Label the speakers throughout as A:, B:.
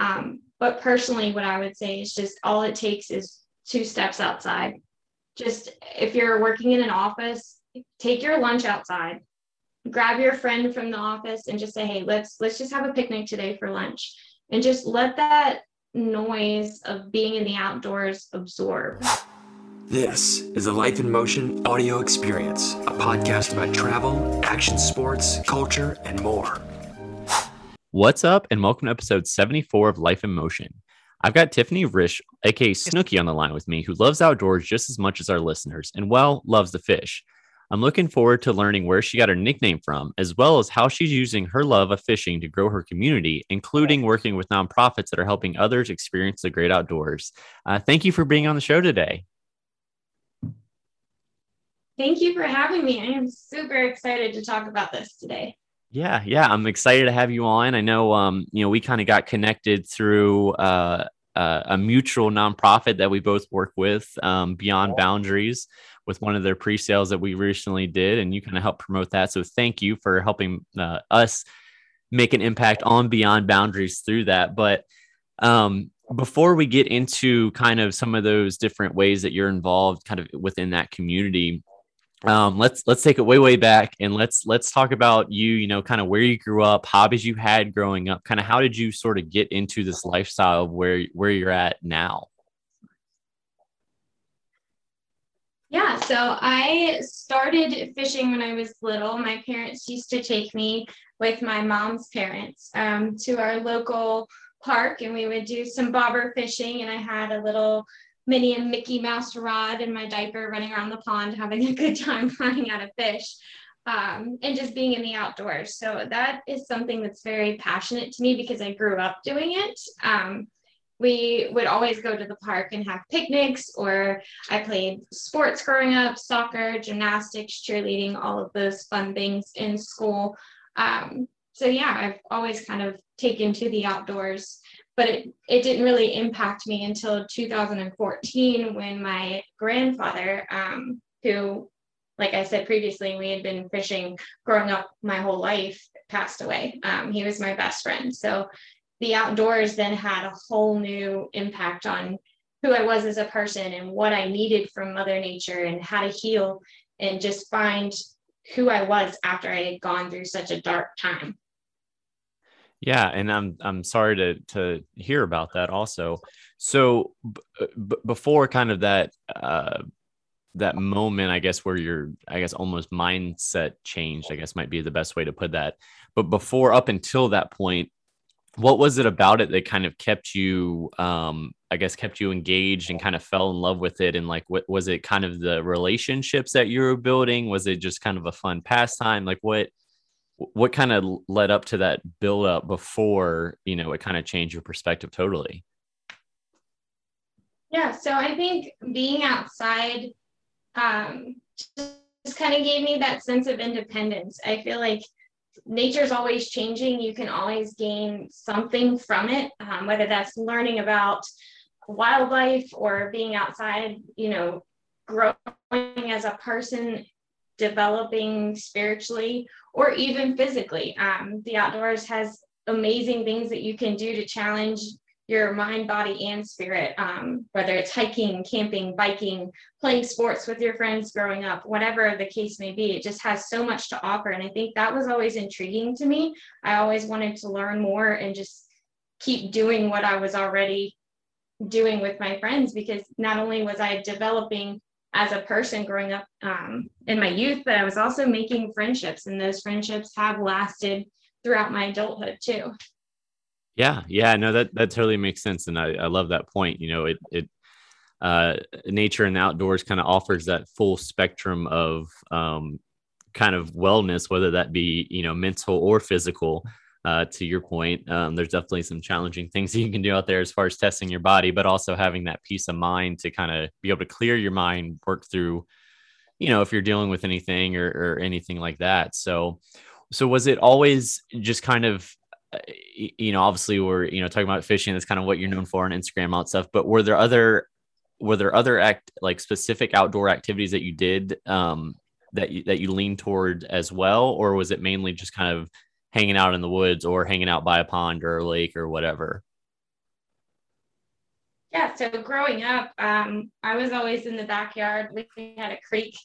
A: Um, but personally, what I would say is just all it takes is two steps outside. Just if you're working in an office, take your lunch outside, grab your friend from the office and just say, hey, let's let's just have a picnic today for lunch. And just let that noise of being in the outdoors absorb.
B: This is a Life in Motion audio experience, a podcast about travel, action sports, culture, and more.
C: What's up, and welcome to episode 74 of Life in Motion. I've got Tiffany Risch, aka Snooky, on the line with me, who loves outdoors just as much as our listeners and, well, loves to fish. I'm looking forward to learning where she got her nickname from, as well as how she's using her love of fishing to grow her community, including working with nonprofits that are helping others experience the great outdoors. Uh, thank you for being on the show today.
A: Thank you for having me. I am super excited to talk about this today.
C: Yeah, yeah, I'm excited to have you on. I know, um, you know, we kind of got connected through uh, uh, a mutual nonprofit that we both work with, um, Beyond Boundaries, with one of their pre-sales that we recently did, and you kind of helped promote that. So thank you for helping uh, us make an impact on Beyond Boundaries through that. But um, before we get into kind of some of those different ways that you're involved, kind of within that community, um, let's let's take it way way back and let's let's talk about you you know kind of where you grew up hobbies you had growing up kind of how did you sort of get into this lifestyle of where where you're at now?
A: Yeah so i started fishing when i was little. My parents used to take me with my mom's parents um, to our local park and we would do some bobber fishing and i had a little Minnie and Mickey Mouse rod in my diaper running around the pond, having a good time finding out a fish. Um, and just being in the outdoors. So that is something that's very passionate to me because I grew up doing it. Um, we would always go to the park and have picnics, or I played sports growing up soccer, gymnastics, cheerleading, all of those fun things in school. Um, so, yeah, I've always kind of taken to the outdoors but it, it didn't really impact me until 2014 when my grandfather, um, who, like I said previously, we had been fishing growing up my whole life, passed away. Um, he was my best friend. So the outdoors then had a whole new impact on who I was as a person and what I needed from Mother Nature and how to heal and just find who I was after I had gone through such a dark time.
C: Yeah, and I'm I'm sorry to to hear about that also. So b- b- before kind of that uh that moment, I guess where your I guess almost mindset changed, I guess might be the best way to put that. But before up until that point, what was it about it that kind of kept you um I guess kept you engaged and kind of fell in love with it and like what was it kind of the relationships that you were building? Was it just kind of a fun pastime? Like what what kind of led up to that build up before you know it kind of changed your perspective totally?
A: Yeah so i think being outside um, just kind of gave me that sense of independence. I feel like nature's always changing. You can always gain something from it um, whether that's learning about wildlife or being outside you know growing as a person developing spiritually or even physically. Um, the outdoors has amazing things that you can do to challenge your mind, body, and spirit, um, whether it's hiking, camping, biking, playing sports with your friends growing up, whatever the case may be. It just has so much to offer. And I think that was always intriguing to me. I always wanted to learn more and just keep doing what I was already doing with my friends because not only was I developing as a person growing up um, in my youth, but I was also making friendships, and those friendships have lasted throughout my adulthood too.
C: Yeah, yeah, no, that that totally makes sense, and I, I love that point. You know, it it uh, nature and outdoors kind of offers that full spectrum of um, kind of wellness, whether that be you know mental or physical uh, to your point, um, there's definitely some challenging things that you can do out there as far as testing your body, but also having that peace of mind to kind of be able to clear your mind, work through, you know, if you're dealing with anything or, or anything like that. So, so was it always just kind of, uh, you know, obviously we're, you know, talking about fishing, that's kind of what you're known for on Instagram, all that stuff, but were there other, were there other act like specific outdoor activities that you did, um, that you, that you lean toward as well? Or was it mainly just kind of hanging out in the woods or hanging out by a pond or a lake or whatever?
A: Yeah, so growing up, um, I was always in the backyard. We had a creek,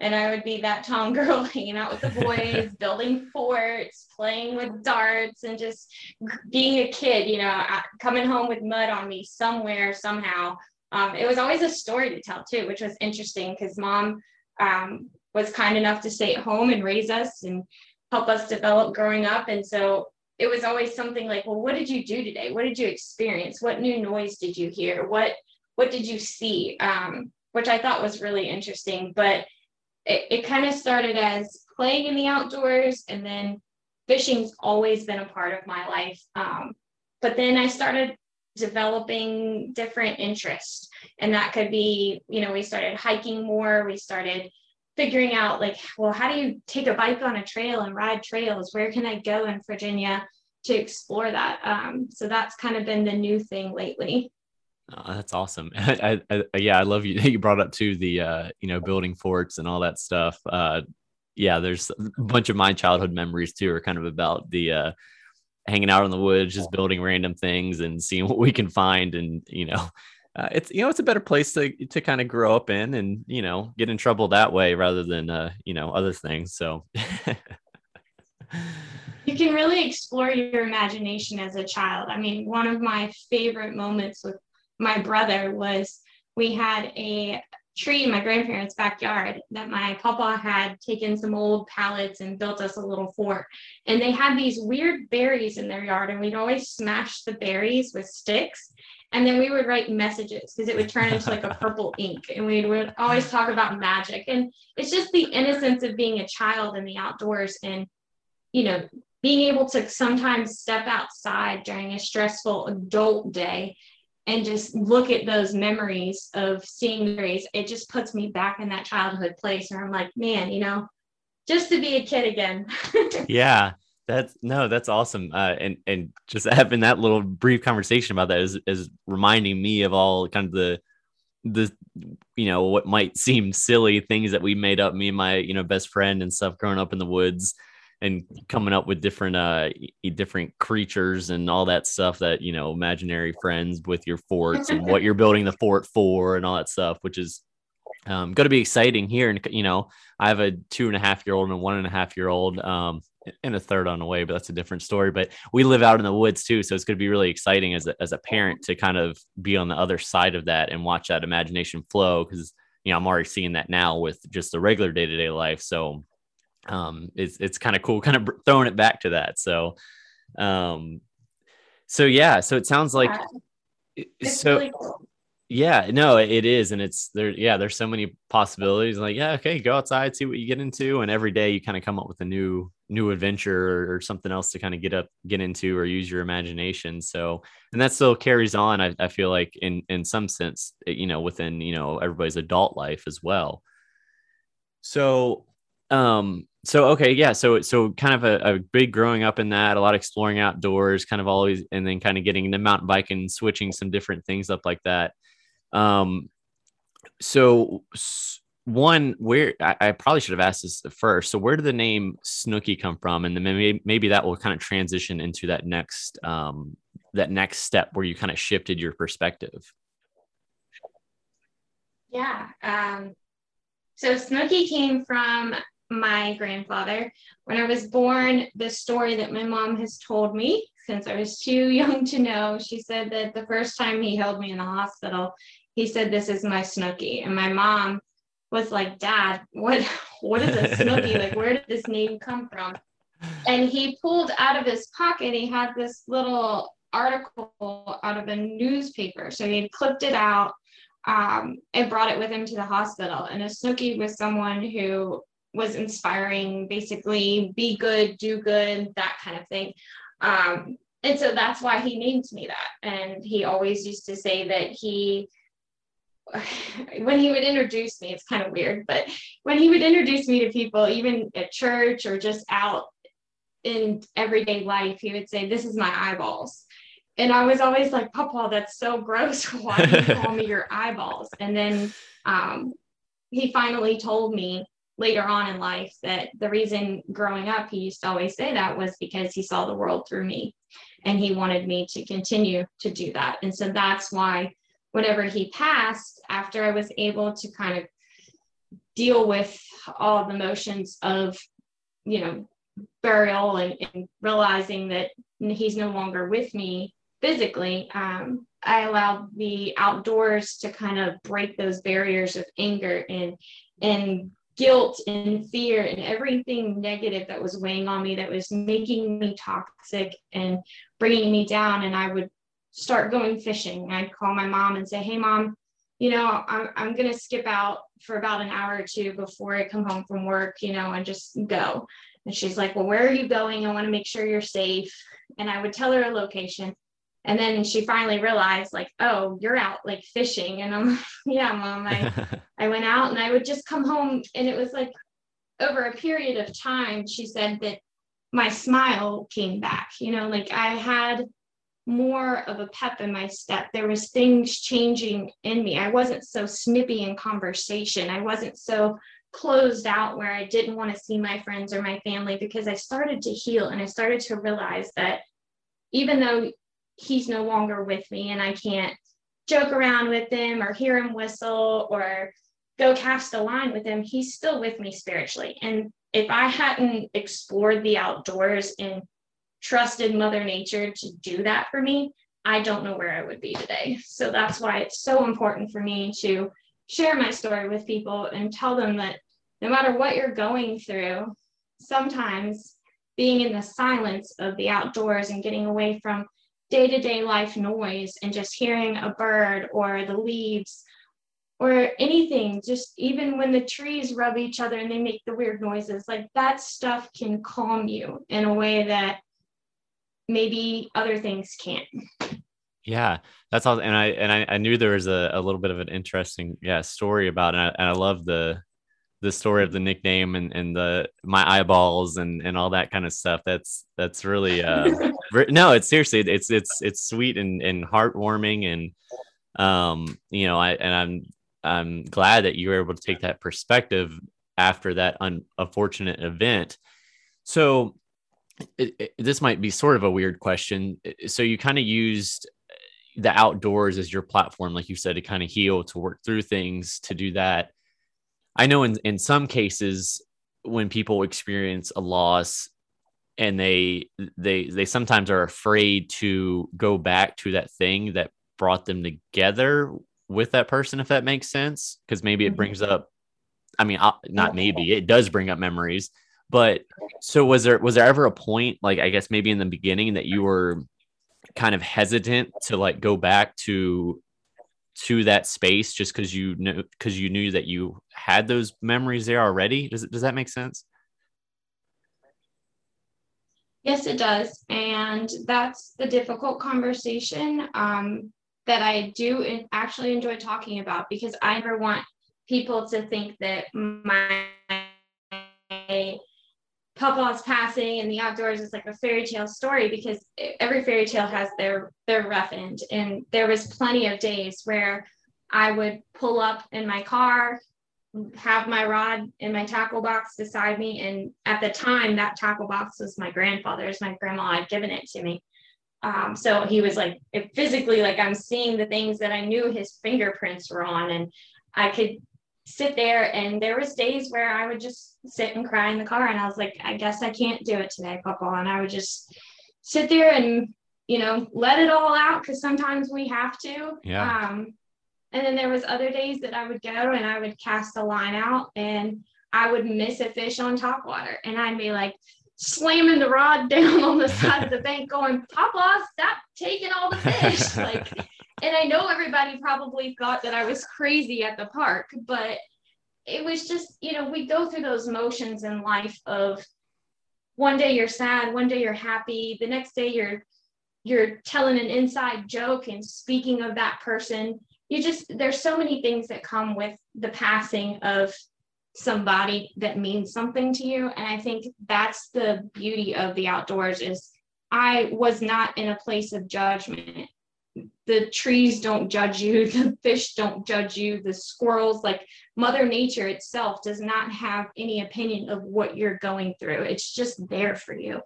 A: and I would be that tom girl hanging out with the boys, building forts, playing with darts, and just being a kid, you know, coming home with mud on me somewhere, somehow. Um, it was always a story to tell, too, which was interesting because mom um, was kind enough to stay at home and raise us and help us develop growing up. And so it was always something like, well, what did you do today? What did you experience? What new noise did you hear? What what did you see? Um, which I thought was really interesting. But it, it kind of started as playing in the outdoors, and then fishing's always been a part of my life. Um, but then I started developing different interests, and that could be, you know, we started hiking more. We started figuring out like, well, how do you take a bike on a trail and ride trails? Where can I go in Virginia to explore that? Um, so that's kind of been the new thing lately.
C: Oh, that's awesome. I, I, yeah, I love you. You brought up to the, uh, you know, building forts and all that stuff. Uh, yeah, there's a bunch of my childhood memories too, are kind of about the, uh, hanging out in the woods, just building random things and seeing what we can find. And, you know, uh, it's you know it's a better place to to kind of grow up in and you know get in trouble that way rather than uh, you know other things. So
A: you can really explore your imagination as a child. I mean, one of my favorite moments with my brother was we had a tree in my grandparents' backyard that my papa had taken some old pallets and built us a little fort. And they had these weird berries in their yard, and we'd always smash the berries with sticks and then we would write messages because it would turn into like a purple ink and we would always talk about magic. And it's just the innocence of being a child in the outdoors and you know being able to sometimes step outside during a stressful adult day and just look at those memories of seeing berries it just puts me back in that childhood place where i'm like man you know just to be a kid again.
C: Yeah that's no, that's awesome. Uh, and and just having that little brief conversation about that is is reminding me of all kind of the the you know what might seem silly things that we made up me and my you know best friend and stuff growing up in the woods and coming up with different uh different creatures and all that stuff that you know imaginary friends with your forts and what you're building the fort for and all that stuff which is um, going to be exciting here and you know i have a two and a half year old and a one and a half year old um, and a third on the way, but that's a different story. But we live out in the woods too, so it's going to be really exciting as a, as a parent to kind of be on the other side of that and watch that imagination flow because you know I'm already seeing that now with just the regular day to day life. So um, it's it's kind of cool, kind of throwing it back to that. So um, so yeah, so it sounds like
A: yeah. so. Really cool.
C: Yeah, no, it is, and it's there. Yeah, there's so many possibilities. Like, yeah, okay, go outside, see what you get into, and every day you kind of come up with a new new adventure or, something else to kind of get up get into or use your imagination so and that still carries on I, I feel like in in some sense eh, you know within you know everybody's adult life as well so um so okay yeah so so kind of a, a, big growing up in that a lot of exploring outdoors kind of always and then kind of getting into mountain biking and switching some different things up like that um so one where I, I, probably should have asked this first. So where did the name snooky come from? And then maybe maybe that will kind of transition into that next um that next step where you kind of shifted your perspective.
A: Yeah um so snooky came from my grandfather. When i was born the story that my mom has told me since i was too young to know she said that the first time he held me in the hospital he said this is my snooky and my mom was like, Dad, what what is a Snooky? like, where did this name come from? And he pulled out of his pocket, he had this little article out of a newspaper. So he had clipped it out um, and brought it with him to the hospital. And a Snooky was someone who was inspiring, basically, be good, do good, that kind of thing. Um, and so that's why he named me that. And he always used to say that he when he would introduce me, it's kind of weird, but when he would introduce me to people, even at church or just out in everyday life, he would say, This is my eyeballs. And I was always like, Papa, that's so gross. Why do you call me your eyeballs? And then um, he finally told me later on in life that the reason growing up he used to always say that was because he saw the world through me and he wanted me to continue to do that. And so that's why whenever he passed, after I was able to kind of deal with all the motions of, you know, burial and, and realizing that he's no longer with me physically, um, I allowed the outdoors to kind of break those barriers of anger and and guilt and fear and everything negative that was weighing on me that was making me toxic and bringing me down. And i would start going fishing. I'd call my mom and say hey mom you know i'm, I'm going to skip out for about an hour or two before i come home from work you know and just go. And she's like well where are you going? I want to make sure you're safe. And i would tell her a location and then she finally realized like oh you're out like fishing. And i'm like, yeah mom i i went out and i would just come home. And it was like over a period of time she said that my smile came back you know like i had more of a pep in my step. There was things changing in me. I wasn't so snippy in conversation. I wasn't so closed out where i didn't want to see my friends or my family because i started to heal and i started to realize that even though he's no longer with me and I can't joke around with him or hear him whistle or go cast a line with him, he's still with me spiritually. And if I hadn't explored the outdoors and trusted Mother Nature to do that for me, I don't know where I would be today. So that's why it's so important for me to share my story with people and tell them that no matter what you're going through, sometimes being in the silence of the outdoors and getting away from day to day life noise and just hearing a bird or the leaves or anything, just even when the trees rub each other and they make the weird noises, like that stuff can calm you in a way that maybe other things can't.
C: Yeah, that's all. And I and I, I knew there was a, a little bit of an interesting yeah story about it. And I, and I love the the story of the nickname and, and the my eyeballs and and all that kind of stuff that's that's really uh no it's seriously it's it's it's sweet and and heartwarming and um you know i and i'm i'm glad that you were able to take that perspective after that un- unfortunate event. So it, it, this might be sort of a weird question. So you kind of used the outdoors as your platform like you said to kind of heal to work through things to do that I know in, in some cases when people experience a loss and they they they sometimes are afraid to go back to that thing that brought them together with that person if that makes sense because maybe it mm-hmm. brings up i mean not maybe it does bring up memories but so was there was there ever a point like i guess maybe in the beginning that you were kind of hesitant to like go back to to that space just because you knew because you knew that you had those memories there already? Does does that make sense?
A: Yes it does. And that's the difficult conversation um, that i do actually enjoy talking about because i never want people to think that my Papa's passing and the outdoors is like a fairy tale story because every fairy tale has their their rough end. And there was plenty of days where I would pull up in my car, have my rod in my tackle box beside me. And at the time, that tackle box was my grandfather's. My grandma had given it to me. Um, so he was like physically like I'm seeing the things that I knew his fingerprints were on, and I could sit there and there was days where I would just sit and cry in the car and I was like, I guess I can't do it today, Papa. And I would just sit there and, you know, let it all out because sometimes we have to.
C: Yeah.
A: Um, and then there was other days that I would go and I would cast a line out and I would miss a fish on top water and I'd be like slamming the rod down on the side of the bank going, Papa, stop taking all the fish. like and I know everybody probably thought that I was crazy at the park, but it was just, you know, we go through those motions in life of one day you're sad, one day you're happy, the next day you're you're telling an inside joke and speaking of that person. You just there's so many things that come with the passing of somebody that means something to you and I think that's the beauty of the outdoors is I was not in a place of judgment the trees don't judge you, the fish don't judge you, the squirrels, like Mother Nature itself does not have any opinion of what you're going through. It's just there for you.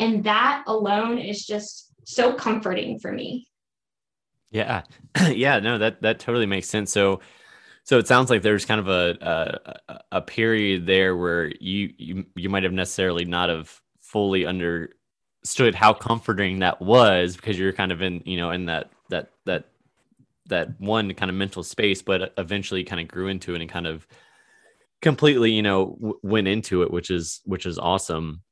A: And that alone is just so comforting for me.
C: Yeah. yeah, no, that that totally makes sense. So so it sounds like there's kind of a a, a period there where you you you might have necessarily not have fully understood how comforting that was because you're kind of in, you know, in that that that that one kind of mental space, but eventually kind of grew into it and kind of completely, you know, w- went into it, which is which is awesome.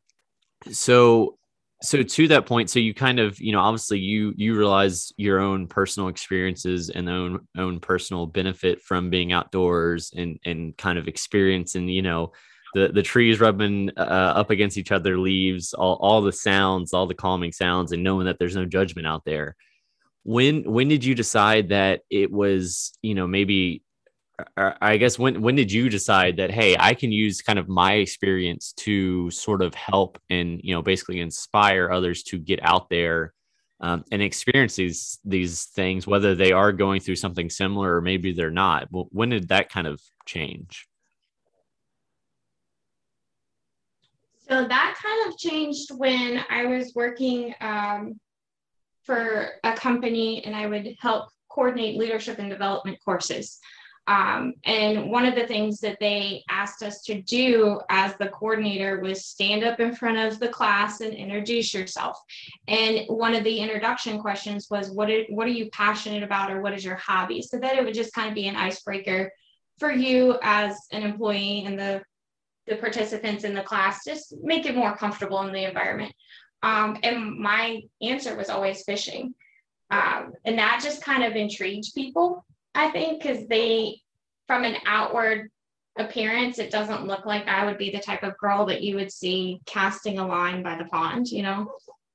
C: So so to that point so you kind of you know obviously you you realize your own personal experiences and own own personal benefit from being outdoors and and kind of experiencing you know the the trees rubbing uh, up against each other leaves all, all the sounds all the calming sounds and knowing that there's no judgment out there. When when did you decide that it was you know maybe I guess when when did you decide that hey I can use kind of my experience to sort of help and you know basically inspire others to get out there um, and experience these these things whether they are going through something similar or maybe they're not. When did that kind of change?
A: So that kind of changed when I was working um, for a company and I would help coordinate leadership and development courses. Um, and one of the things that they asked us to do as the coordinator was stand up in front of the class and introduce yourself. And one of the introduction questions was, what are, what are you passionate about or what is your hobby? So that it would just kind of be an icebreaker for you as an employee and the, the participants in the class, just make it more comfortable in the environment. Um, and my answer was always fishing. Um, and that just kind of intrigued people I think because they, from an outward appearance, it doesn't look like I would be the type of girl that you would see casting a line by the pond, you know?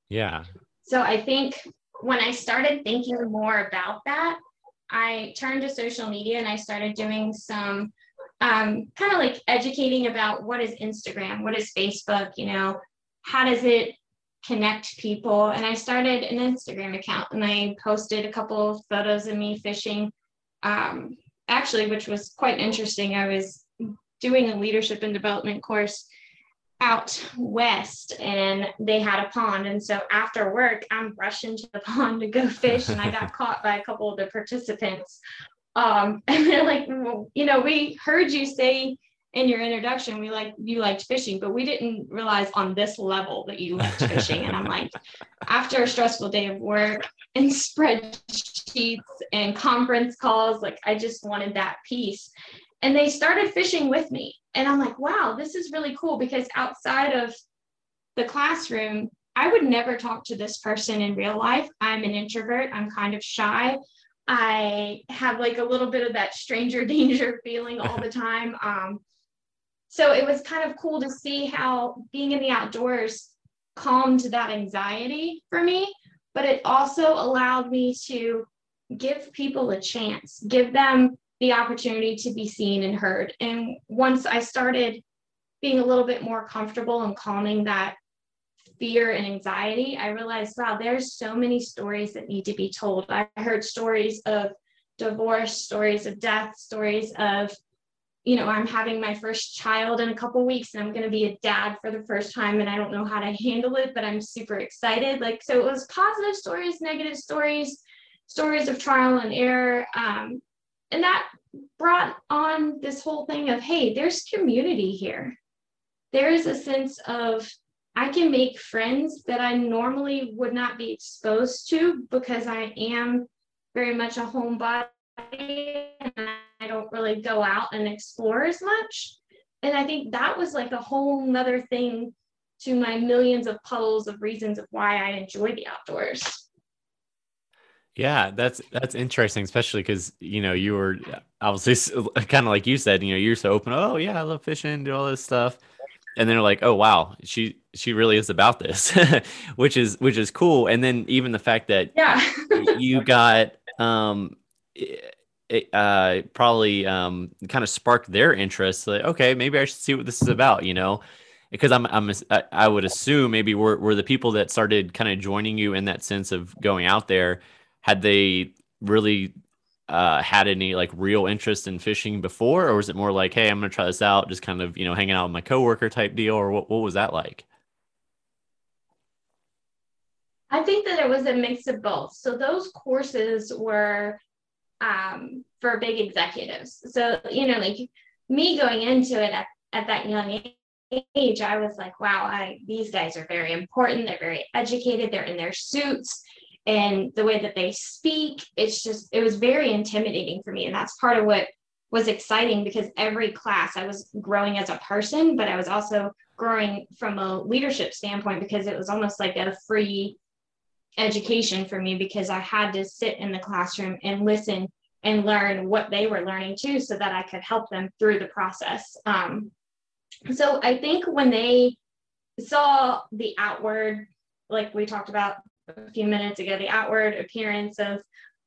C: Yeah.
A: So I think when I started thinking more about that, I turned to social media and I started doing some um, kind of like educating about what is Instagram, what is Facebook, you know, how does it connect people? And I started an Instagram account and I posted a couple of photos of me fishing um, actually, which was quite interesting. I was doing a leadership and development course out west and they had a pond and so after work i'm rushing to the pond to go fish and i got caught by a couple of the participants um, and they're like well, you know we heard you say in your introduction we like you liked fishing but we didn't realize on this level that you liked fishing and i'm like after a stressful day of work and spreadsheets and conference calls. Like I just wanted that piece. And they started fishing with me. And I'm like, wow, this is really cool because outside of the classroom, I would never talk to this person in real life. I'm an introvert, I'm kind of shy. I have like a little bit of that stranger danger feeling all the time. Um, so it was kind of cool to see how being in the outdoors calmed that anxiety for me but it also allowed me to give people a chance, give them the opportunity to be seen and heard. And once I started being a little bit more comfortable and calming that fear and anxiety, I realized, wow, there's so many stories that need to be told. I heard stories of divorce, stories of death, stories of you know, I'm having my first child in a couple weeks and I'm going to be a dad for the first time and I don't know how to handle it, but I'm super excited. Like, so it was positive stories, negative stories, stories of trial and error. Um, and that brought on this whole thing of, hey, there's community here. There is a sense of, I can make friends that I normally would not be exposed to because I am very much a homebody and I don't really go out and explore as much. And I think that was like a whole nother thing to my millions of puddles of reasons of why I enjoy the outdoors.
C: Yeah, that's that's interesting, especially because you know you were obviously kind of like you said, you know, you're so open. Oh yeah, I love fishing, do all this stuff, and then they're like, oh wow, she she really is about this, which is which is cool. And then even the fact that
A: yeah,
C: you got um uh, probably um, kind of sparked their interest. Like, okay, maybe I should see what this is about, you know? Because I'm, I'm, I would assume maybe were, were the people that started kind of joining you in that sense of going out there, had they really uh, had any like real interest in fishing before, or was it more like, hey, I'm going to try this out, just kind of, you know, hanging out with my coworker type deal, or what, what was that like?
A: I think that it was a mix of both. So those courses were um, for big executives. So, you know, like me going into it at, at that young age, I was like, wow, I, these guys are very important. They're very educated. They're in their suits and the way that they speak. It's just, it was very intimidating for me. And that's part of what was exciting because every class I was growing as a person, but I was also growing from a leadership standpoint because it was almost like a free education for me because I had to sit in the classroom and listen and learn what they were learning too so that I could help them through the process. Um, so I think when they saw the outward, like we talked about a few minutes ago, the outward appearance of,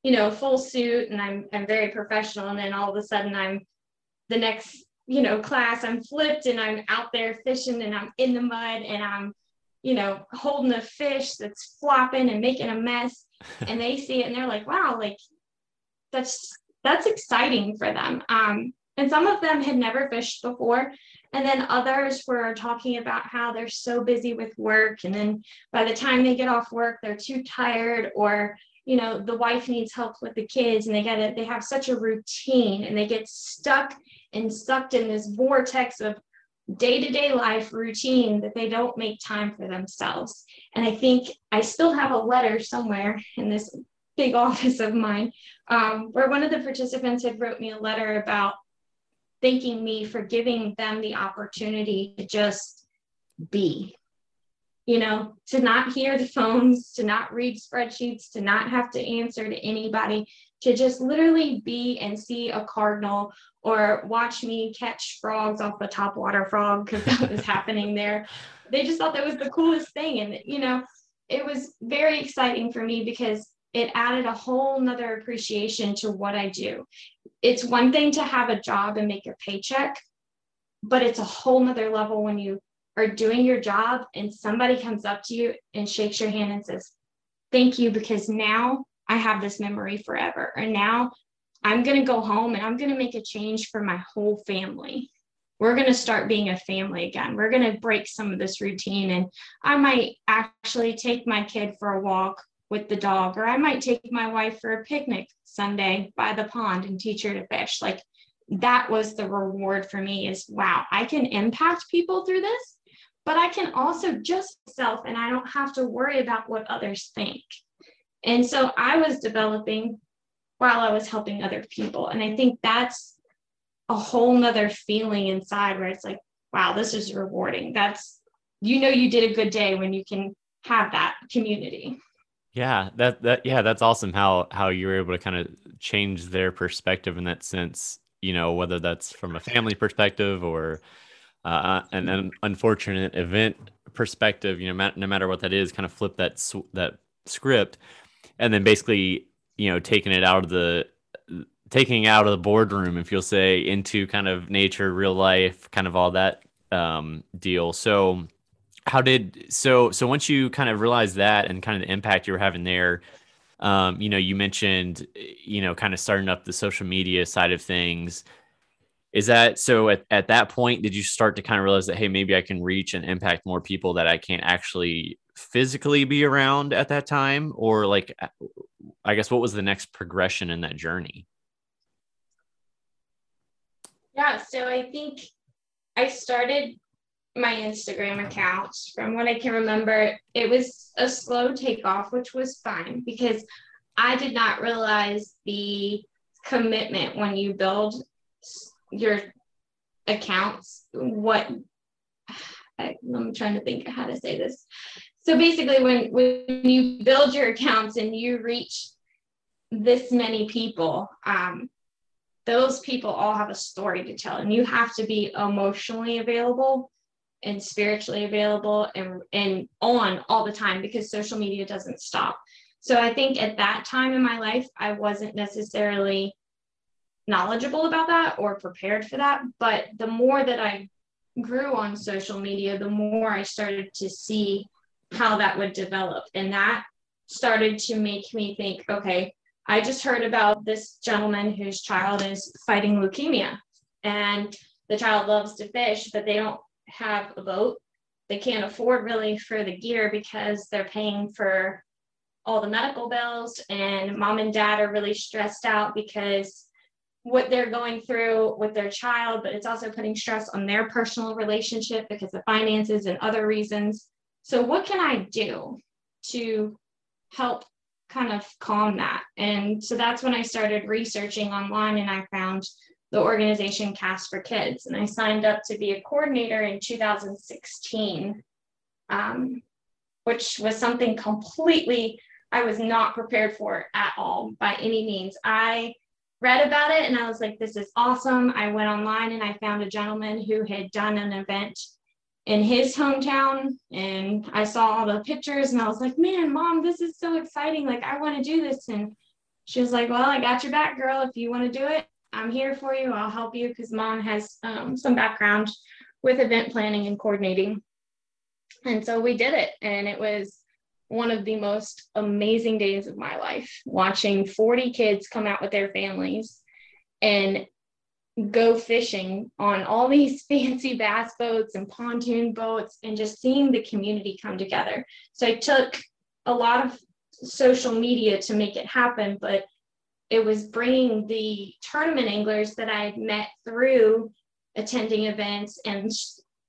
A: you know, full suit and I'm I'm very professional and then all of a sudden I'm the next, you know, class I'm flipped and I'm out there fishing and I'm in the mud and I'm you know, holding a fish that's flopping and making a mess. and they see it and they're like, wow, like that's that's exciting for them. Um, and some of them had never fished before. And then others were talking about how they're so busy with work. And then by the time they get off work, they're too tired or you know the wife needs help with the kids and they get it they have such a routine and they get stuck and sucked in this vortex of day to day life routine that they don't make time for themselves. And I think I still have a letter somewhere in this big office of mine um, where one of the participants had wrote me a letter about thanking me for giving them the opportunity to just be you know to not hear the phones to not read spreadsheets to not have to answer to anybody to just literally be and see a cardinal or watch me catch frogs off the top water frog because that was happening there. They just thought that was the coolest thing. And, you know, it was very exciting for me because it added a whole nother appreciation to what I do. It's one thing to have a job and make a paycheck, but it's a whole nother level when you are doing your job and somebody comes up to you and shakes your hand and says, Thank you, because now I have this memory forever. Or now I'm going to go home and I'm going to make a change for my whole family. We're going to start being a family again. We're going to break some of this routine. And I might actually take my kid for a walk with the dog, or I might take my wife for a picnic Sunday by the pond and teach her to fish. Like that was the reward for me is wow, I can impact people through this, but I can also just self and I don't have to worry about what others think. And so I was developing while I was helping other people. And I think that's a whole nother feeling inside where it's like, wow, this is rewarding. That's, you know, you did a good day when you can have that community.
C: Yeah, that that yeah, that's awesome how how you were able to kind of change their perspective in that sense, you know, whether that's from a family perspective or uh, an, an unfortunate event perspective, you know, no matter what that is, kind of flip that that script and then basically you know taking it out of the taking out of the boardroom if you'll say into kind of nature real life kind of all that um, deal. So how did so so once you kind of realized that and kind of the impact you were having there um, you know you mentioned you know kind of starting up the social media side of things is that so at, at that point did you start to kind of realize that hey maybe i can reach and impact more people that i can't actually physically be around at that time or like I guess what was the next progression in that journey?
A: Yeah, so I think I started my Instagram account. From what I can remember, it was a slow takeoff, which was fine because I did not realize the commitment when you build your accounts. What I, I'm trying to think how to say this. So basically, when when you build your accounts and you reach this many people, um, those people all have a story to tell, and you have to be emotionally available and spiritually available and and on all the time because social media doesn't stop. So I think at that time in my life, I wasn't necessarily knowledgeable about that or prepared for that. But the more that I grew on social media, the more I started to see how that would develop. And that started to make me think okay, I just heard about this gentleman whose child is fighting leukemia and the child loves to fish, but they don't have a boat. They can't afford really for the gear because they're paying for all the medical bills, and mom and dad are really stressed out because what they're going through with their child, but it's also putting stress on their personal relationship because of finances and other reasons. So, what can I do to help kind of calm that? And so that's when I started researching online and I found the organization Cast for Kids. And I signed up to be a coordinator in 2016, um, which was something completely I was not prepared for at all by any means. I read about it and I was like, this is awesome. I went online and I found a gentleman who had done an event in his hometown and I saw all the pictures and I was like, man, mom, this is so exciting. Like, I want to do this. And she was like, well, I got your back, girl. If you want to do it, I'm here for you. I'll help you because mom has um, some background with event planning and coordinating. And so we did it. And it was one of the most amazing days of my life watching 40 kids come out with their families and go fishing on all these fancy bass boats and pontoon boats and just seeing the community come together. So I took a lot of social media to make it happen, but it was bringing the tournament anglers that I had met through attending events and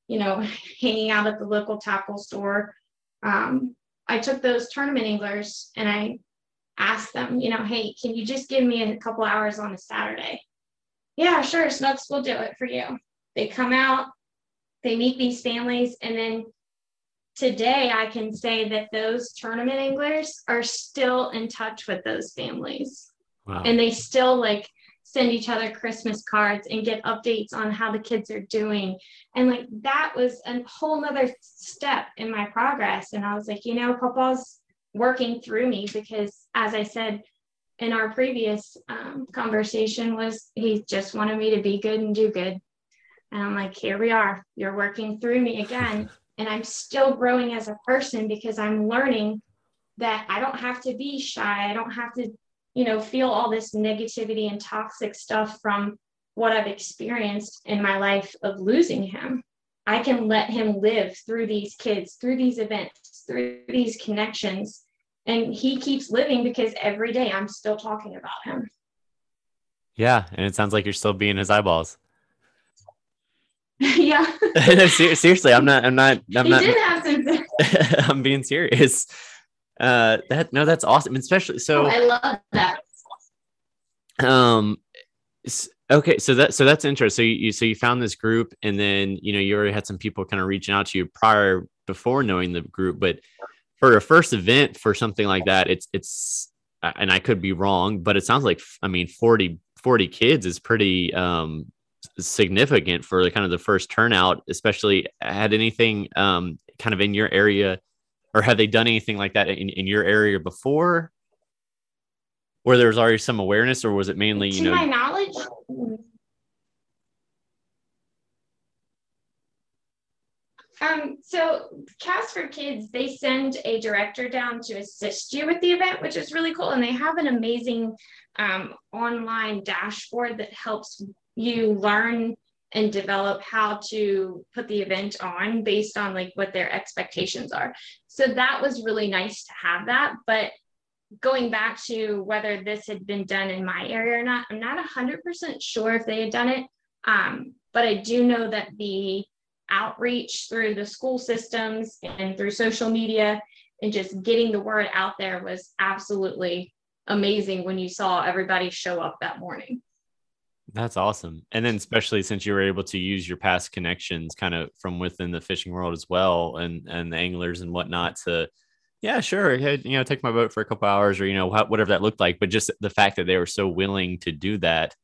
A: you know hanging out at the local tackle store um, I took those tournament anglers and I asked them, you know, hey, can you just give me a couple hours on a Saturday? Yeah, sure, Snooks will do it for you. They come out, they meet these families, and then today I can say that those tournament anglers are still in touch with those families. Wow. And they still like send each other Christmas cards and get updates on how the kids are doing. And like that was a whole nother step in my progress. And I was like, you know, Papa's working through me because as I said in our previous um, conversation was he just wanted me to be good and do good. And I'm like, here we are. You're working through me again. And I'm still growing as a person because I'm learning that I don't have to be shy. I don't have to you know, feel all this negativity and toxic stuff from what I've experienced in my life of losing him. I can let him live through these kids, through these events, through these connections. And he keeps living because every day I'm still talking about him.
C: Yeah. And it sounds like you're still being his eyeballs.
A: yeah.
C: seriously, I'm not, I'm not, I'm
A: he
C: not,
A: did have some...
C: I'm being serious. Uh, that no, that's awesome, especially so.
A: Oh, I love that.
C: Um, okay, so that so that's interesting. So you so you found this group, and then you know you already had some people kind of reaching out to you prior before knowing the group, but for a first event for something like that, it's it's and I could be wrong, but it sounds like I mean 40 40 kids is pretty um significant for the kind of the first turnout, especially had anything um kind of in your area or have they done anything like that in, in your area before where there was already some awareness or was it mainly you
A: to
C: know
A: my knowledge um, so Cast for Kids, they send a director down to assist you with the event, which is really cool. And they have an amazing um, online dashboard that helps you learn and develop how to put the event on based on like what their expectations are. So that was really nice to have that. But going back to whether this had been done in my area or not, I'm not 100% sure if they had done it. Um, but I do know that the outreach through the school systems and through social media and just getting the word out there was absolutely amazing when you saw everybody show up that morning.
C: That's awesome. And then especially since you were able to use your past connections kind of from within the fishing world as well and and the anglers and whatnot to yeah, sure. Hey, you know, take my boat for a couple hours or you know, whatever that looked like, but just the fact that they were so willing to do that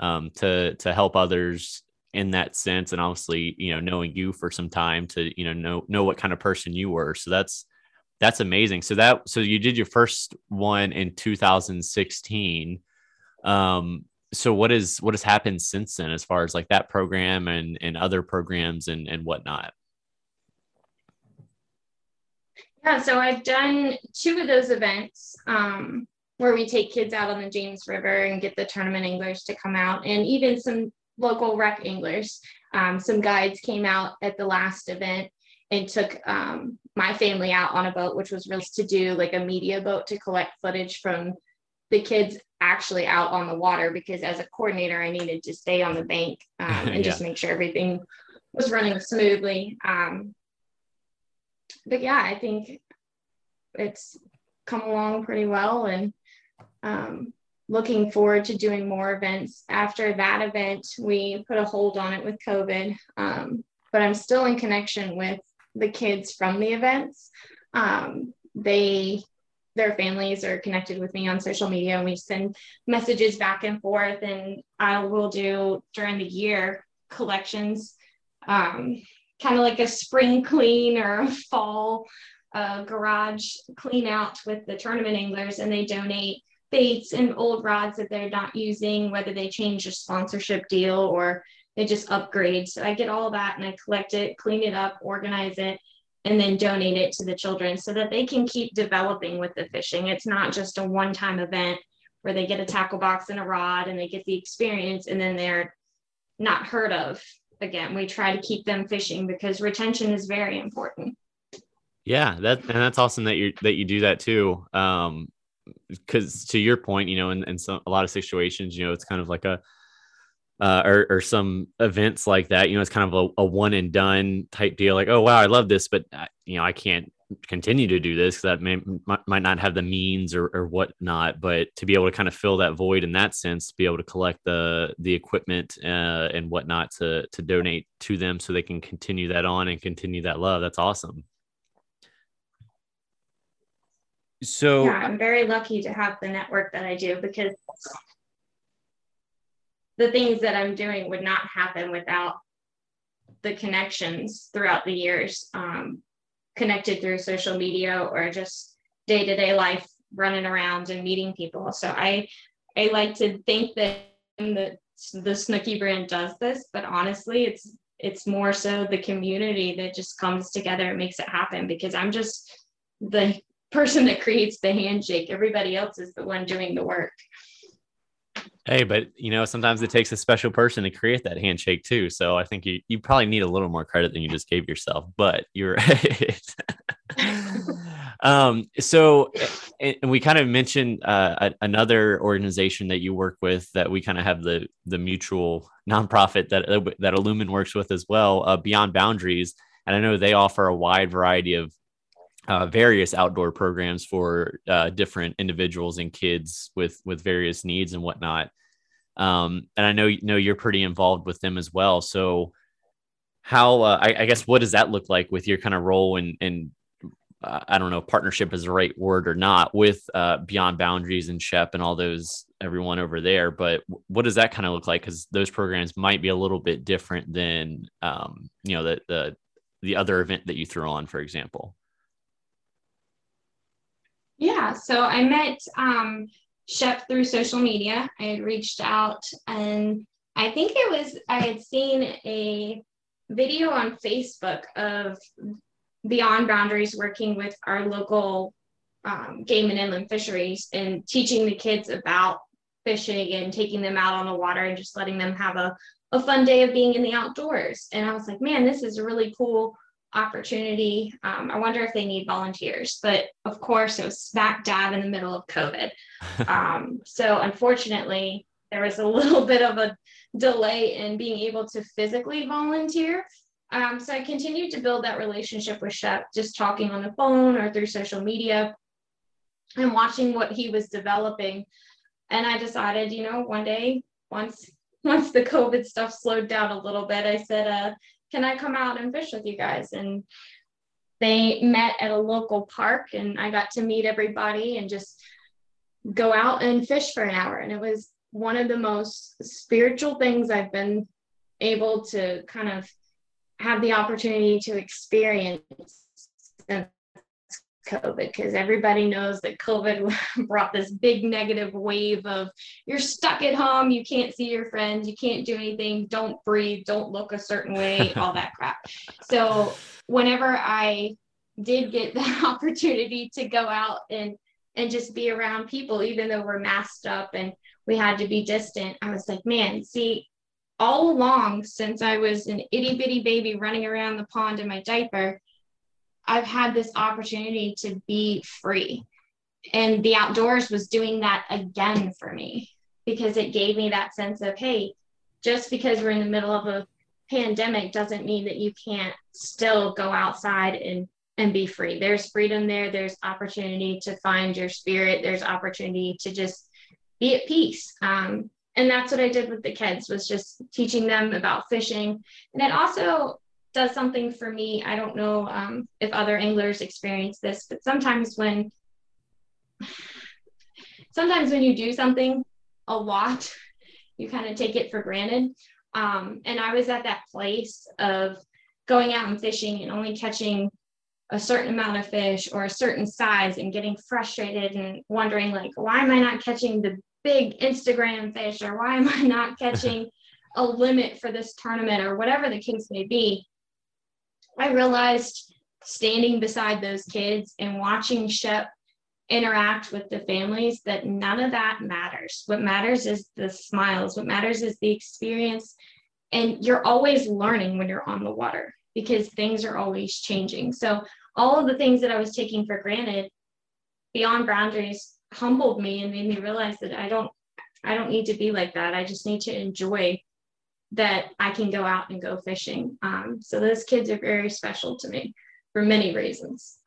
C: um to to help others in that sense and obviously, you know, knowing you for some time to, you know, know know what kind of person you were. So that's that's amazing. So that so you did your first one in 2016 um so what is what has happened since then as far as like that program and and other programs and and whatnot?
A: Yeah so i've done two of those events um, where we take kids out on the james river and get the tournament anglers to come out and even some local rec anglers um, some guides came out at the last event and took um, my family out on a boat, which was really to do like a media boat to collect footage from the kids actually out on the water because as a coordinator, I needed to stay on the bank um, and yeah. just make sure everything was running smoothly. Um, but yeah, I think it's come along pretty well and um, looking forward to doing more events. After that event, we put a hold on it with COVID, um, but I'm still in connection with the kids from the events. Um, they their families are connected with me on social media and we send messages back and forth and I will do during the year collections um, kind of like a spring clean or a fall uh, garage clean out with the tournament anglers and they donate baits and old rods that they're not using whether they change a sponsorship deal or they just upgrade. So I get all that and I collect it clean it up organize it and then donate it to the children so that they can keep developing with the fishing. It's not just a one time event where they get a tackle box and a rod and they get the experience and then they're not heard of again. We try to keep them fishing because retention is very important.
C: Yeah, that and that's awesome that you that you do that too. Um, because to your point, you know, in, in some a lot of situations, you know, it's kind of like a uh, or, or some events like that. You know, it's kind of a, a, one and done type deal. Like, oh wow, I love this, but uh, you know, I can't continue to do this because that may, might, might not have the means or, or whatnot. But to be able to kind of fill that void in that sense, to be able to collect the the equipment uh, and whatnot to to donate to them so they can continue that on and continue that love. That's awesome. So
A: yeah, I'm very lucky to have the network that I do because the things that I'm doing would not happen without the connections throughout the years, um, connected through social media or just day to day life, running around and meeting people. So I, I like to think that the the Snooki brand does this, but honestly, it's it's more so the community that just comes together and makes it happen because I'm just the person that creates the handshake. Everybody else is the one doing the work.
C: Hey, but you know, sometimes it takes a special person to create that handshake too. So I think you you probably need a little more credit than you just gave yourself. But you're right. um, so, and we kind of mentioned uh, another organization that you work with that we kind of have the the mutual nonprofit that that Illumin works with as well, uh, Beyond Boundaries, and I know they offer a wide variety of uh, various outdoor programs for uh, different individuals and kids with with various needs and whatnot. Um, and I know know you're pretty involved with them as well. So, how uh, I, I, guess what does that look like with your kind of role and and uh, I don't know partnership is the right word or not with uh, Beyond Boundaries and Shep and all those everyone over there. But what does that kind of look like? Because those programs might be a little bit different than um, you know the the the other event that you throw on, for example.
A: Yeah, so I met um, Shep through social media. I had reached out and I think it was, I had seen a video on Facebook of Beyond Boundaries working with our local um, game and inland fisheries and teaching the kids about fishing and taking them out on the water and just letting them have a, a fun day of being in the outdoors. And I was like, man, this is a really cool opportunity. Um, I wonder if they need volunteers, but of course, it was smack dab in the middle of COVID. um, so, unfortunately, there was a little bit of a delay in being able to physically volunteer. Um, so, I continued to build that relationship with Shep, just talking on the phone or through social media and watching what he was developing. And I decided, you know, one day, once once the COVID stuff slowed down a little bit, I said, uh, can I come out and fish with you guys? And they met at a local park and I got to meet everybody and just go out and fish for an hour. And it was one of the most spiritual things I've been able to kind of have the opportunity to experience COVID because everybody knows that COVID brought this big negative wave of you're stuck at home, you can't see your friends, you can't do anything, don't breathe, don't look a certain way, all that crap. So, whenever I did get the opportunity to go out and and just be around people, even though we're masked up and we had to be distant, I was like, man, see, all along since I was an itty bitty baby running around the pond in my diaper, I've had this opportunity to be free. And the outdoors was doing that again for me because it gave me that sense of, hey, just because we're in the middle of a pandemic doesn't mean that you can't still go outside and and be free. There's freedom there. There's opportunity to find your spirit. There's opportunity to just be at peace. Um, and that's what I did with the kids was just teaching them about fishing. And it also does something for me. I don't know um, if other anglers experience this, but sometimes when sometimes when you do something a lot, you kind of take it for granted. Um, and I was at that place of going out and fishing and only catching a certain amount of fish or a certain size and getting frustrated and wondering like why am i not catching the big instagram fish or why am i not catching a limit for this tournament or whatever the case may be I realized standing beside those kids and watching Shep interact with the families that none of that matters. What matters is the smiles, what matters is the experience. And you're always learning when you're on the water because things are always changing. So, all of the things that I was taking for granted beyond boundaries humbled me and made me realize that I don't I don't need to be like that. I just need to enjoy that I can go out and go fishing. Um, so those kids are very special to me for many reasons.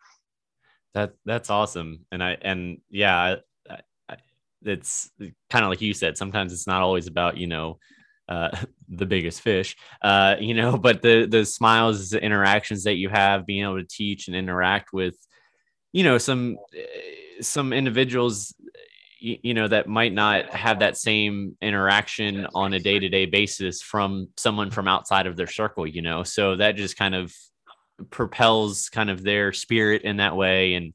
C: That that's awesome, and I and yeah, I, I, it's kind of like you said. Sometimes it's not always about you know uh, the biggest fish, uh, you know, but the the smiles, the interactions that you have, being able to teach and interact with, you know, some some individuals you, know that might not have that same interaction on a day-to-day basis from someone from outside of their circle you know? So that just kind of propels kind of their spirit in that way. And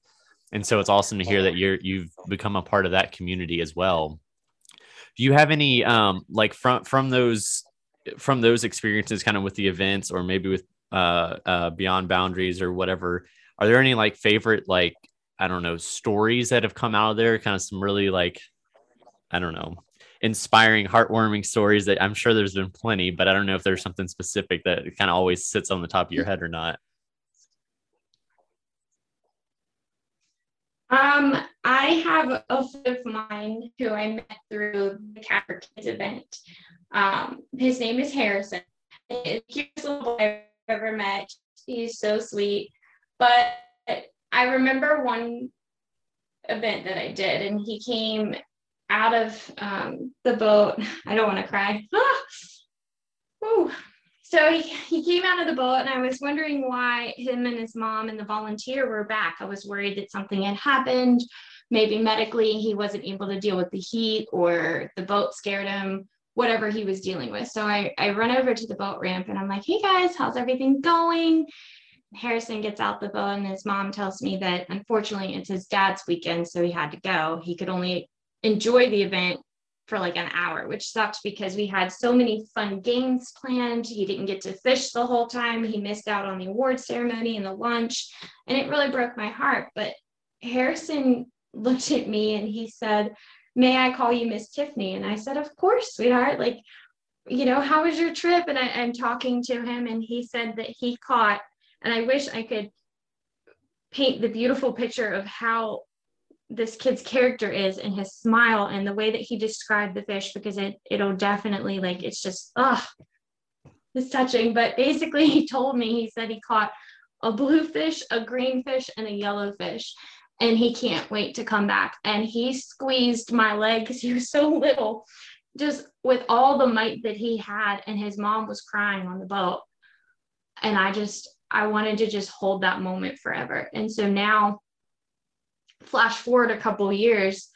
C: and so it's awesome to hear that you're you've become a part of that community as well. Do you have any um like from from those from those experiences kind of with the events or maybe with uh, uh beyond boundaries or whatever are there any like favorite like I don't know, stories that have come out of there, kind of some really like, I don't know, inspiring, heartwarming stories that I'm sure there's been plenty, but I don't know if there's something specific that kind of always sits on the top of your head or not.
A: Um, I have a friend of mine who I met through the Capper Kids event. Um, his name is Harrison. He's the little boy I've ever met. He's so sweet. But I remember one event that I did, and he came out of um, the boat. I don't want to cry. Ah! So he, he came out of the boat, and I was wondering why him and his mom and the volunteer were back. I was worried that something had happened. Maybe medically, he wasn't able to deal with the heat, or the boat scared him, whatever he was dealing with. So I, I run over to the boat ramp and I'm like, hey guys, how's everything going? Harrison gets out the boat, and his mom tells me that unfortunately it's his dad's weekend, so he had to go. He could only enjoy the event for like an hour, which sucked because we had so many fun games planned. He didn't get to fish the whole time. He missed out on the award ceremony and the lunch, and it really broke my heart. But Harrison looked at me and he said, May I call you Miss Tiffany? And I said, Of course, sweetheart. Like, you know, how was your trip? And I, I'm talking to him, and he said that he caught and I wish I could paint the beautiful picture of how this kid's character is and his smile and the way that he described the fish because it it'll definitely like it's just oh it's touching. But basically he told me he said he caught a blue fish a green fish and a yellow fish and he can't wait to come back. And he squeezed my leg because he was so little just with all the might that he had and his mom was crying on the boat. And i just I wanted to just hold that moment forever. And so now, flash forward a couple years,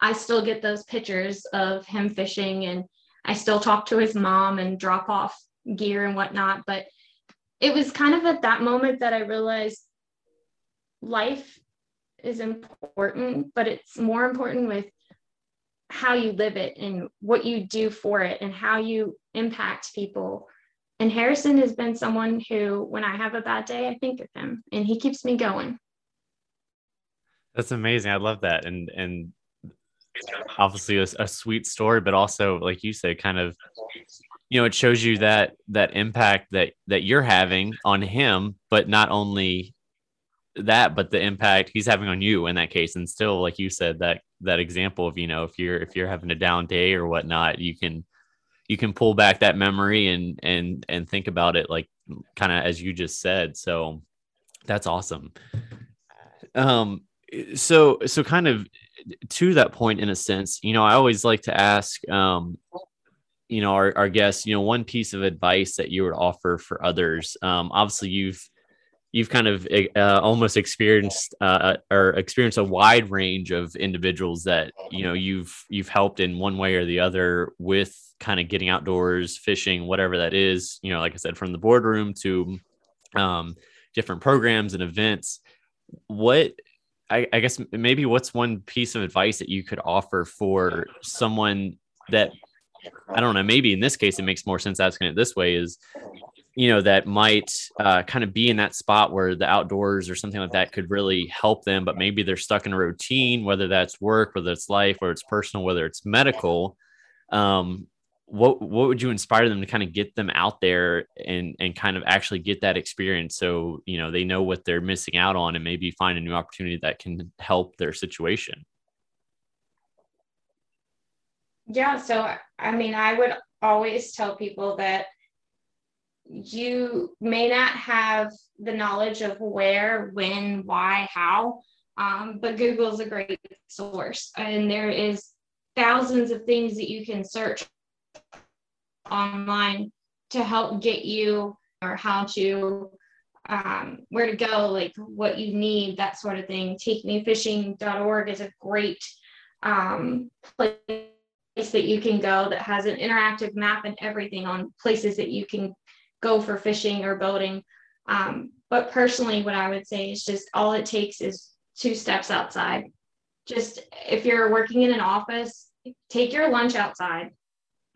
A: I still get those pictures of him fishing and I still talk to his mom and drop off gear and whatnot. But it was kind of at that moment that I realized life is important, but it's more important with how you live it and what you do for it and how you impact people and Harrison has been someone who, when I have a bad day, I think of him and he keeps me going.
C: That's amazing. I love that. And, and obviously a, a sweet story, but also, like you said, kind of, you know, it shows you that, that impact that, that you're having on him, but not only that but the impact he's having on you in that case and still like you said that that example of you know if you're if you're having a down day or whatnot you can you can pull back that memory and and and think about it like kind of as you just said. So that's awesome. Um so so kind of to that point in a sense you know i always like to ask um you know our, our guests you know one piece of advice that you would offer for others. Um obviously you've you've kind of uh, almost experienced uh, or experienced a wide range of individuals that you know you've you've helped in one way or the other with kind of getting outdoors fishing whatever that is you know like i said from the boardroom to um, different programs and events what I, I guess maybe what's one piece of advice that you could offer for someone that I don't know, maybe in this case, it makes more sense asking it this way is, you know, that might uh, kind of be in that spot where the outdoors or something like that could really help them, but maybe they're stuck in a routine, whether that's work, whether it's life, whether it's personal, whether it's medical. Um, what what would you inspire them to kind of get them out there and and kind of actually get that experience so you know they know what they're missing out on and maybe find a new opportunity that can help their situation?
A: Yeah so i mean i would always tell people that you may not have the knowledge of where when why how um, but google is a great source and there is thousands of things that you can search online to help get you or how to um, where to go like what you need that sort of thing takemefishing.org is a great um, place that you can go that has an interactive map and everything on places that you can go for fishing or boating. Um, but personally, what I would say is just all it takes is two steps outside. Just if you're working in an office, take your lunch outside.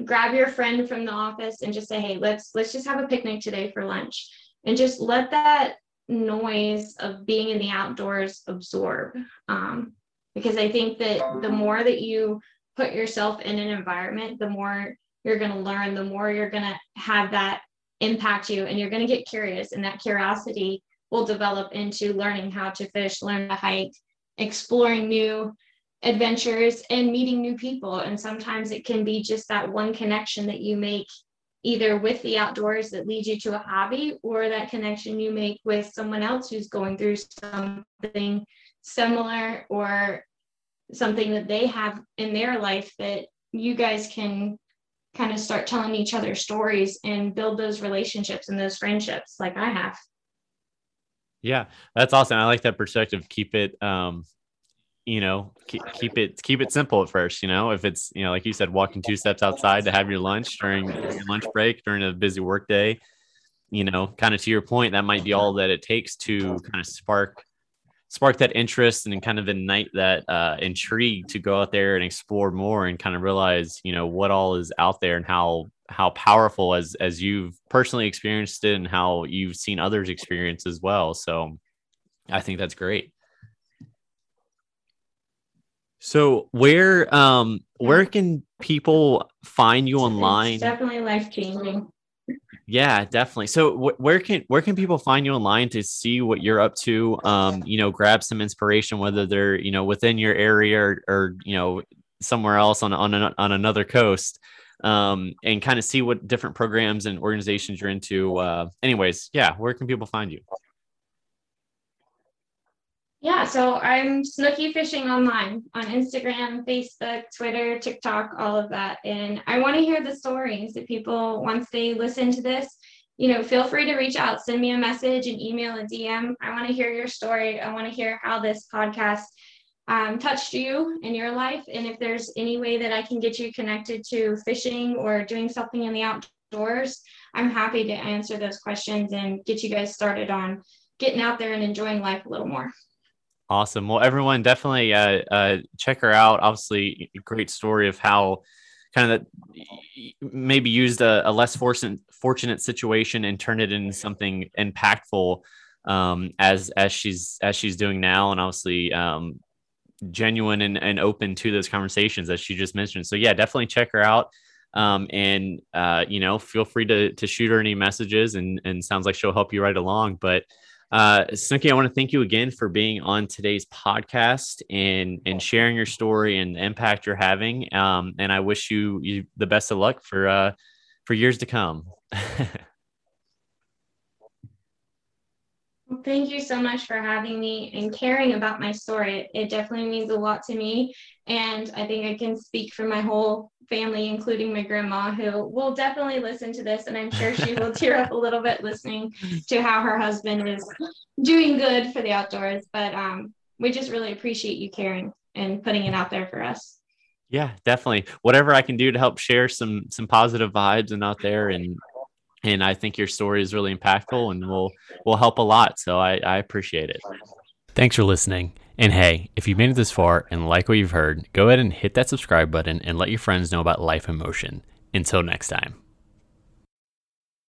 A: Grab your friend from the office and just say, "Hey, let's let's just have a picnic today for lunch." And just let that noise of being in the outdoors absorb. Um, because I think that the more that you put yourself in an environment, the more you're going to learn, the more you're going to have that impact you, and you're going to get curious. And that curiosity will develop into learning how to fish, learn to hike, exploring new adventures, and meeting new people. And sometimes it can be just that one connection that you make either with the outdoors that leads you to a hobby or that connection you make with someone else who's going through something similar or something that they have in their life that you guys can kind of start telling each other stories and build those relationships and those friendships like I have.
C: Yeah, that's awesome. I like that perspective. Keep it um you know, keep, it keep it simple at first, you know. If it's, you know, like you said walking two steps outside to have your lunch during your lunch break during a busy work day, you know, kind of to your point, that might be all that it takes to kind of spark spark that interest and kind of ignite that uh, intrigue to go out there and explore more and kind of realize you know what all is out there and how how powerful as as you've personally experienced it and how you've seen others experience as well so i think that's great so where um where can people find you online
A: it's definitely life changing
C: yeah, definitely. So wh- where can where can people find you online to see what you're up to? Um, you know, grab some inspiration, whether they're you know within your area or, or you know somewhere else on on an, on another coast, um, and kind of see what different programs and organizations you're into. Uh, anyways, yeah, where can people find you?
A: Yeah, so I'm Snooki Fishing Online on Instagram, Facebook, Twitter, TikTok, all of that. And I want to hear the stories that people, once they listen to this, you know, feel free to reach out, send me a message, an email, a DM. I want to hear your story. I want to hear how this podcast um, touched you in your life. And if there's any way that I can get you connected to fishing or doing something in the outdoors, I'm happy to answer those questions and get you guys started on getting out there and enjoying life a little more.
C: Awesome. Well, everyone definitely uh, uh, check her out. Obviously, great story of how kind of that maybe used a, a, less fortunate fortunate situation and turned it into something impactful um, as as she's as she's doing now, and obviously um, genuine and, and open to those conversations as she just mentioned. So yeah, definitely check her out. Um, and uh, you know, feel free to to shoot her any messages, and and sounds like she'll help you right along. But Uh, Snooki, I want to thank you again for being on today's podcast and and sharing your story and the impact you're having. Um, and I wish you you the best of luck for uh, for years to come.
A: Well, thank you so much for having me and caring about my story. It definitely means a lot to me. And I think I can speak for my whole family, including my grandma, who will definitely listen to this. And I'm sure she will tear up a little bit listening to how her husband is doing good for the outdoors. But um, we just really appreciate you caring and putting it out there for us.
C: Yeah, definitely. Whatever I can do to help share some some positive vibes and out there and and I think your story is really impactful and will will help a lot. So I, I appreciate it. Thanks for listening. And hey, if you've made it this far and like what you've heard, go ahead and hit that subscribe button and let your friends know about Life in Motion. Until next time.